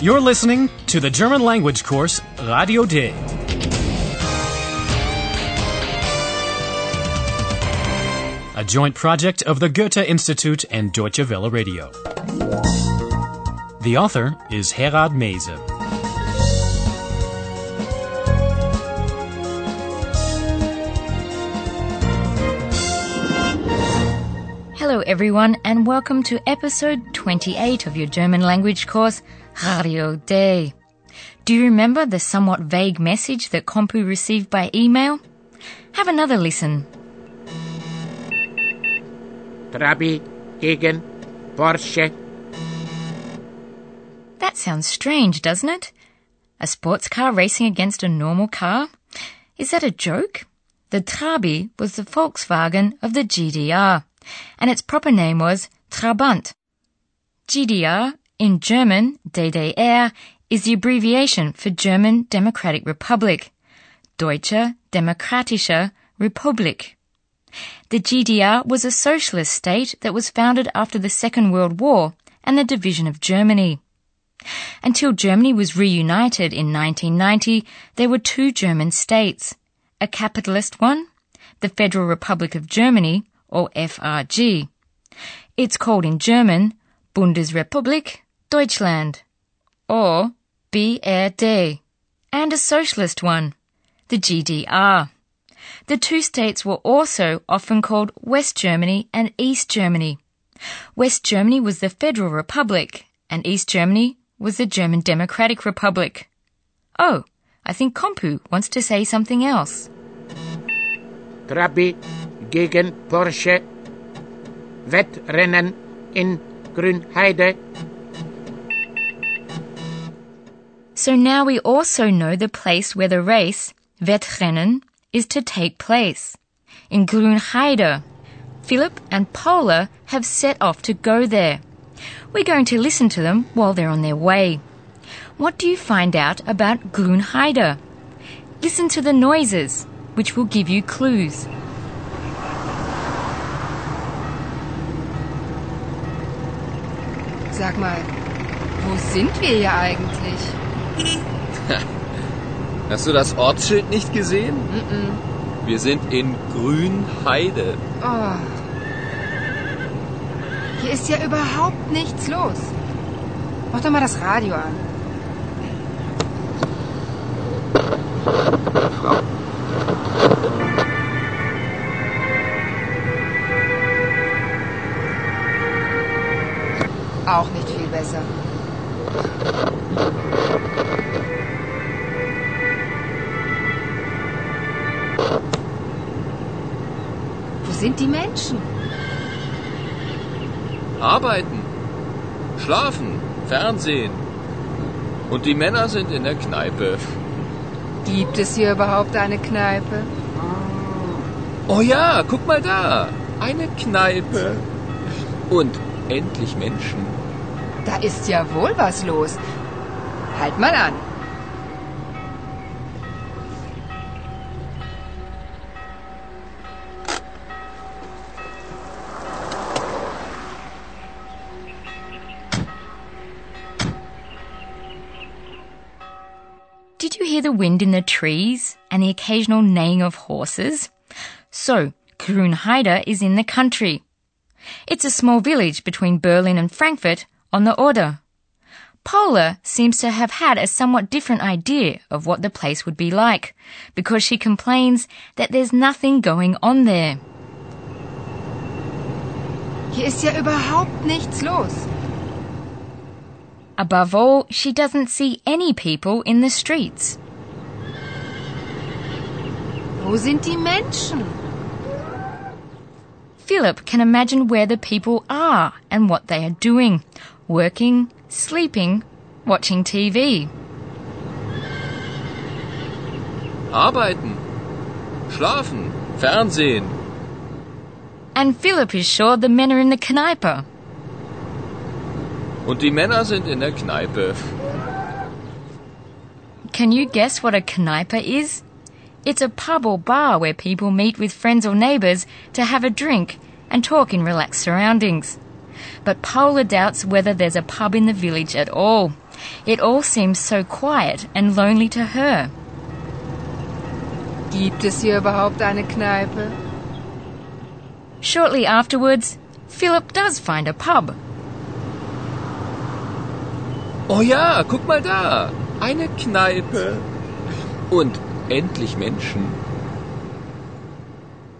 You're listening to the German language course Radio D. A joint project of the Goethe Institute and Deutsche Welle Radio. The author is Herrad Meese. Hello, everyone, and welcome to episode 28 of your German language course, Radio D. Do you remember the somewhat vague message that Kompu received by email? Have another listen. Trabi gegen Porsche. That sounds strange, doesn't it? A sports car racing against a normal car? Is that a joke? The Trabi was the Volkswagen of the GDR, and its proper name was Trabant. GDR, in German, DDR, is the abbreviation for German Democratic Republic. Deutsche Demokratische Republik. The GDR was a socialist state that was founded after the Second World War and the division of Germany. Until Germany was reunited in 1990, there were two German states. A capitalist one, the Federal Republic of Germany, or FRG. It's called in German Bundesrepublik Deutschland, or BRD. And a socialist one, the GDR. The two states were also often called West Germany and East Germany. West Germany was the Federal Republic, and East Germany was the German Democratic Republic. Oh, I think Kompu wants to say something else. Trabi gegen Porsche. Wettrennen in Grünheide. So now we also know the place where the race, Wettrennen, is to take place. In Grünheide. Philip and Paula have set off to go there. We're going to listen to them while they're on their way. What do you find out about Grünheide? Listen to the noises, which will give you clues. Sag mal, wo sind wir hier eigentlich? Hast du das Ortsschild nicht gesehen? Wir sind in Grünheide. Oh. Hier ist ja überhaupt nichts los. Mach doch mal das Radio an. Auch nicht viel besser. Die Menschen? Arbeiten, schlafen, Fernsehen. Und die Männer sind in der Kneipe. Gibt es hier überhaupt eine Kneipe? Oh ja, guck mal da. Eine Kneipe. Und endlich Menschen. Da ist ja wohl was los. Halt mal an. Hear the wind in the trees and the occasional neighing of horses? So, Grünheide is in the country. It's a small village between Berlin and Frankfurt on the Oder. Paula seems to have had a somewhat different idea of what the place would be like because she complains that there's nothing going on there. Hier ist ja überhaupt nichts los. Above all, she doesn't see any people in the streets. Wo sind die Menschen? Philip can imagine where the people are and what they are doing working, sleeping, watching TV. Arbeiten, schlafen, Fernsehen. And Philip is sure the men are in the Kneipe. Und die Männer sind in der Kneipe. Can you guess what a Kneipe is? It's a pub or bar where people meet with friends or neighbours to have a drink and talk in relaxed surroundings. But Paula doubts whether there's a pub in the village at all. It all seems so quiet and lonely to her. Gibt es hier überhaupt eine Kneipe? Shortly afterwards, Philip does find a pub. Oh ja, guck mal da. Eine Kneipe. Und endlich Menschen.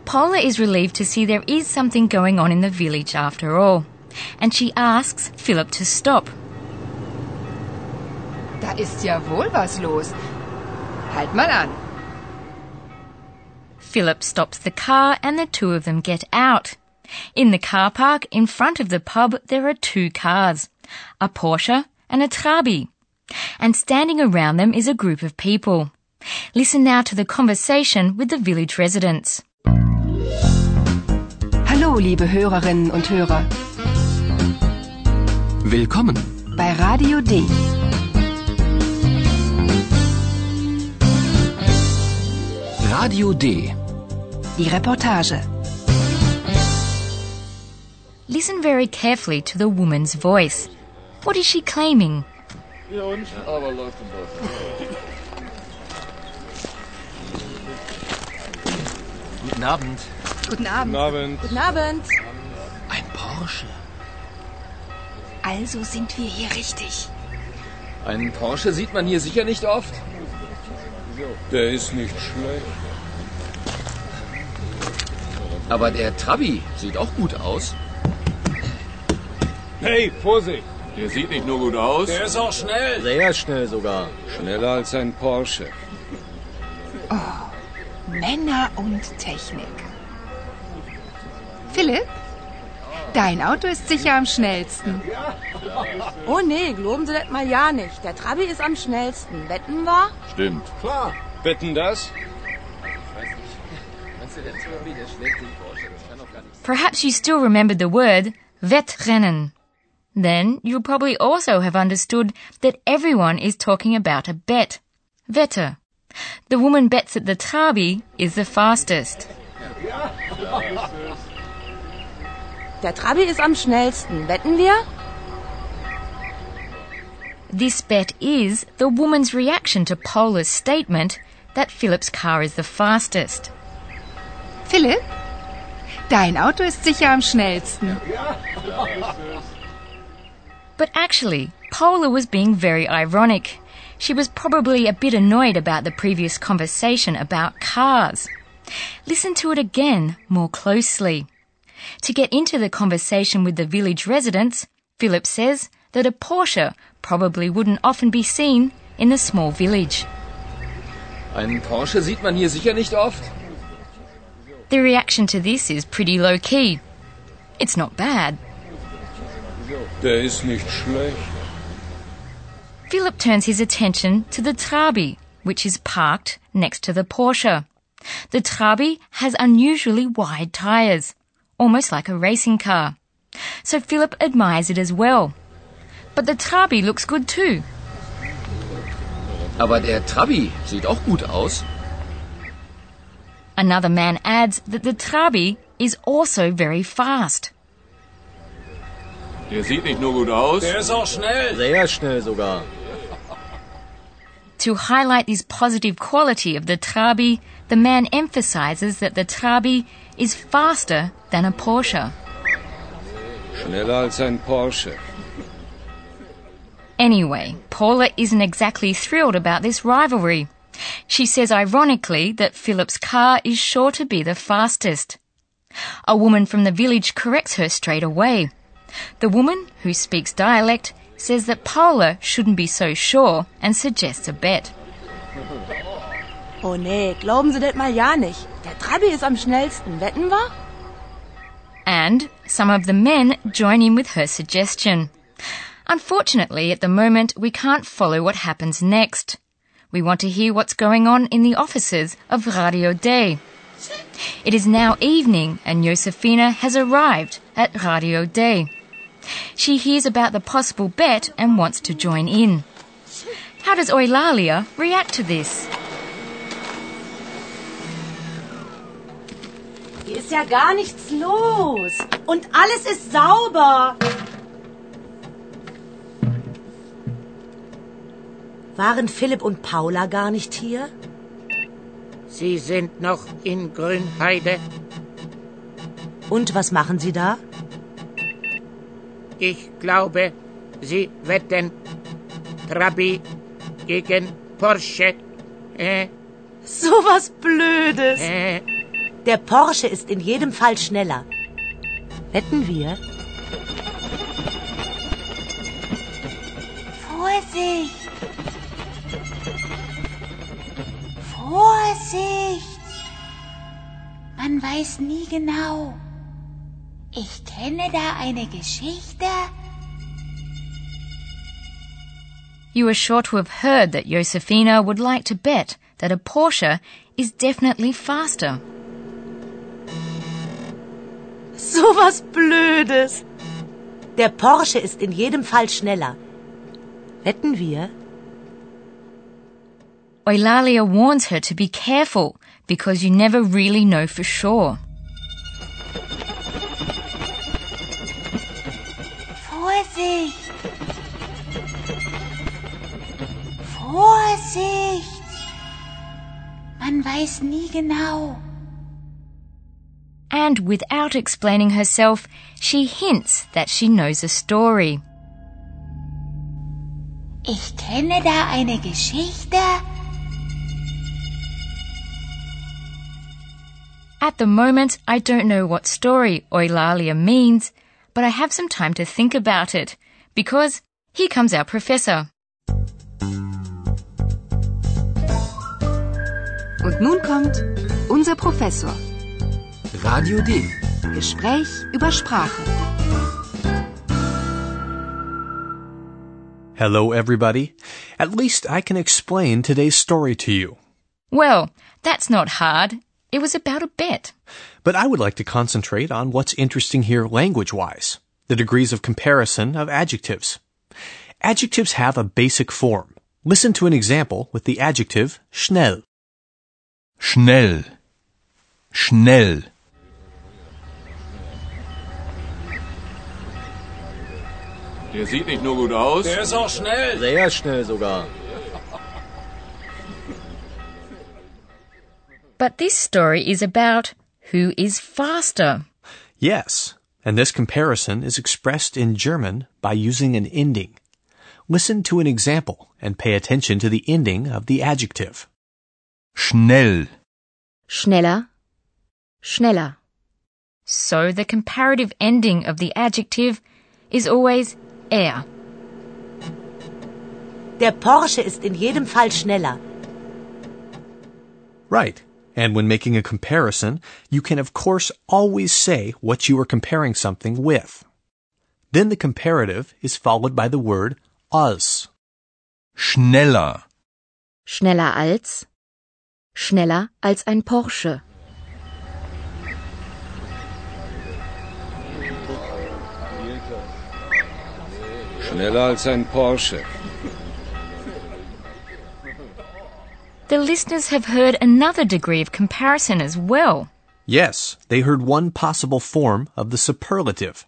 Paula is relieved to see there is something going on in the village after all, and she asks Philip to stop. Da ist ja wohl was los. Halt mal an. Philip stops the car and the two of them get out. In the car park in front of the pub there are two cars, a Porsche and a Trabi. And standing around them is a group of people. Listen now to the conversation with the village residents. Hallo, liebe Hörerinnen und Hörer. Willkommen. Bei Radio D. Radio D. Die Reportage. Listen very carefully to the woman's voice. What is she claiming? Guten Abend. Guten Abend. Abend. Guten Abend. Ein Porsche. Also sind wir hier richtig. Einen Porsche sieht man hier sicher nicht oft. Der ist nicht schlecht. Aber der Trabi sieht auch gut aus. Hey, Vorsicht! Der sieht nicht nur gut aus. Der ist auch schnell. Sehr schnell sogar. Schneller als ein Porsche. Männer und Technik. Philipp? Dein Auto ist sicher am schnellsten. Oh nee, glauben Sie das mal ja nicht. Der Trabi ist am schnellsten. Wetten wir? Stimmt. Klar. Wetten das? Perhaps you still remember the word Wettrennen. Then you'll probably also have understood that everyone is talking about a bet. Wette. The woman bets that the Trabi is the fastest. Der Trabi ist am schnellsten. Wetten wir? This bet is the woman's reaction to Paula's statement that Philip's car is the fastest. Philip, Dein Auto ist sicher am schnellsten. But actually, Paula was being very ironic. She was probably a bit annoyed about the previous conversation about cars. Listen to it again more closely. To get into the conversation with the village residents, Philip says that a Porsche probably wouldn't often be seen in the small village. Einen Porsche sieht man hier sicher nicht oft. The reaction to this is pretty low key. It's not bad. Der ist nicht schlecht. Philip turns his attention to the Trabi, which is parked next to the Porsche. The Trabi has unusually wide tyres, almost like a racing car. So Philip admires it as well. But the Trabi looks good too. Aber der Trabi sieht auch gut aus. Another man adds that the Trabi is also very fast. Der sieht nicht nur gut aus. Der ist auch schnell. Sehr schnell sogar. To highlight this positive quality of the Trabi, the man emphasizes that the Trabi is faster than a Porsche. Schneller als ein Porsche. Anyway, Paula isn't exactly thrilled about this rivalry. She says ironically that Philip's car is sure to be the fastest. A woman from the village corrects her straight away. The woman, who speaks dialect, says that Paula shouldn't be so sure and suggests a bet. Oh nee, glauben Sie das mal ja nicht. Der Trabi ist am schnellsten. Wetten wir? And some of the men join in with her suggestion. Unfortunately, at the moment, we can't follow what happens next. We want to hear what's going on in the offices of Radio D. It is now evening and Josefina has arrived at Radio D. She hears about the possible bet and wants to join in. How does Eulalia react to this? Hier ist ja gar nichts los. Und alles ist sauber. Waren Philipp und Paula gar nicht hier? Sie sind noch in Grünheide. Und was machen sie da? Ich glaube, Sie wetten Trabi gegen Porsche. Äh, So was Blödes. äh, Der Porsche ist in jedem Fall schneller. Wetten wir? Vorsicht! Vorsicht! Man weiß nie genau. Ich kenne da eine Geschichte. You are sure to have heard that Josefina would like to bet that a Porsche is definitely faster. So was Blödes. Der Porsche ist in jedem Fall schneller. Wetten wir? Eulalia warns her to be careful because you never really know for sure. Vorsicht! Vorsicht! Man weiß nie genau. And without explaining herself, she hints that she knows a story. Ich kenne da eine Geschichte. At the moment, I don't know what story Eulalia means, but I have some time to think about it because here comes our professor. Und nun kommt unser Professor. Radio D. Gespräch über Sprache. Hello, everybody. At least I can explain today's story to you. Well, that's not hard. It was about a bit. But I would like to concentrate on what's interesting here language wise the degrees of comparison of adjectives. Adjectives have a basic form. Listen to an example with the adjective schnell. Schnell. Schnell. Der sieht nicht nur gut aus. Der ist auch schnell. Sehr schnell sogar. But this story is about who is faster. Yes, and this comparison is expressed in German by using an ending. Listen to an example and pay attention to the ending of the adjective. Schnell. Schneller. Schneller. So the comparative ending of the adjective is always er. Der Porsche ist in jedem Fall schneller. Right. And when making a comparison, you can of course always say what you are comparing something with. Then the comparative is followed by the word als. Schneller. Schneller als. Schneller als ein Porsche. Schneller als ein Porsche. The listeners have heard another degree of comparison as well. Yes, they heard one possible form of the superlative.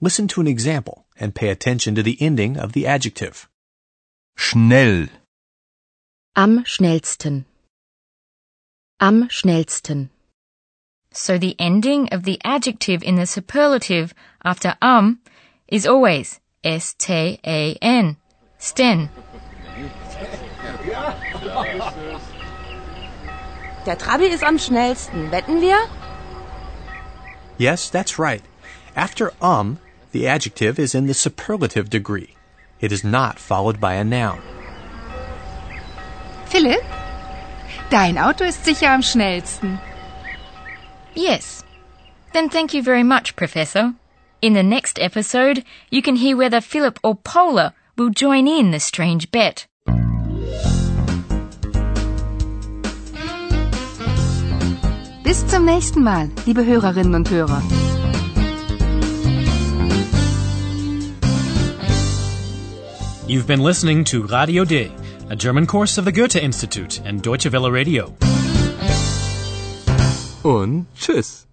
Listen to an example and pay attention to the ending of the adjective. Schnell. Am schnellsten. Am schnellsten. So the ending of the adjective in the superlative after am is always S-T-A-N. Sten. Der Trabi ist am schnellsten. Wetten wir? Yes, that's right. After um, the adjective is in the superlative degree. It is not followed by a noun. Philipp, dein Auto ist sicher am schnellsten. Yes. Then thank you very much, Professor. In the next episode, you can hear whether Philip or Paula will join in the strange bet. Bis zum nächsten Mal, liebe Hörerinnen und Hörer. You've been listening to Radio D, a German course of the Goethe Institute and Deutsche Welle Radio. Und tschüss.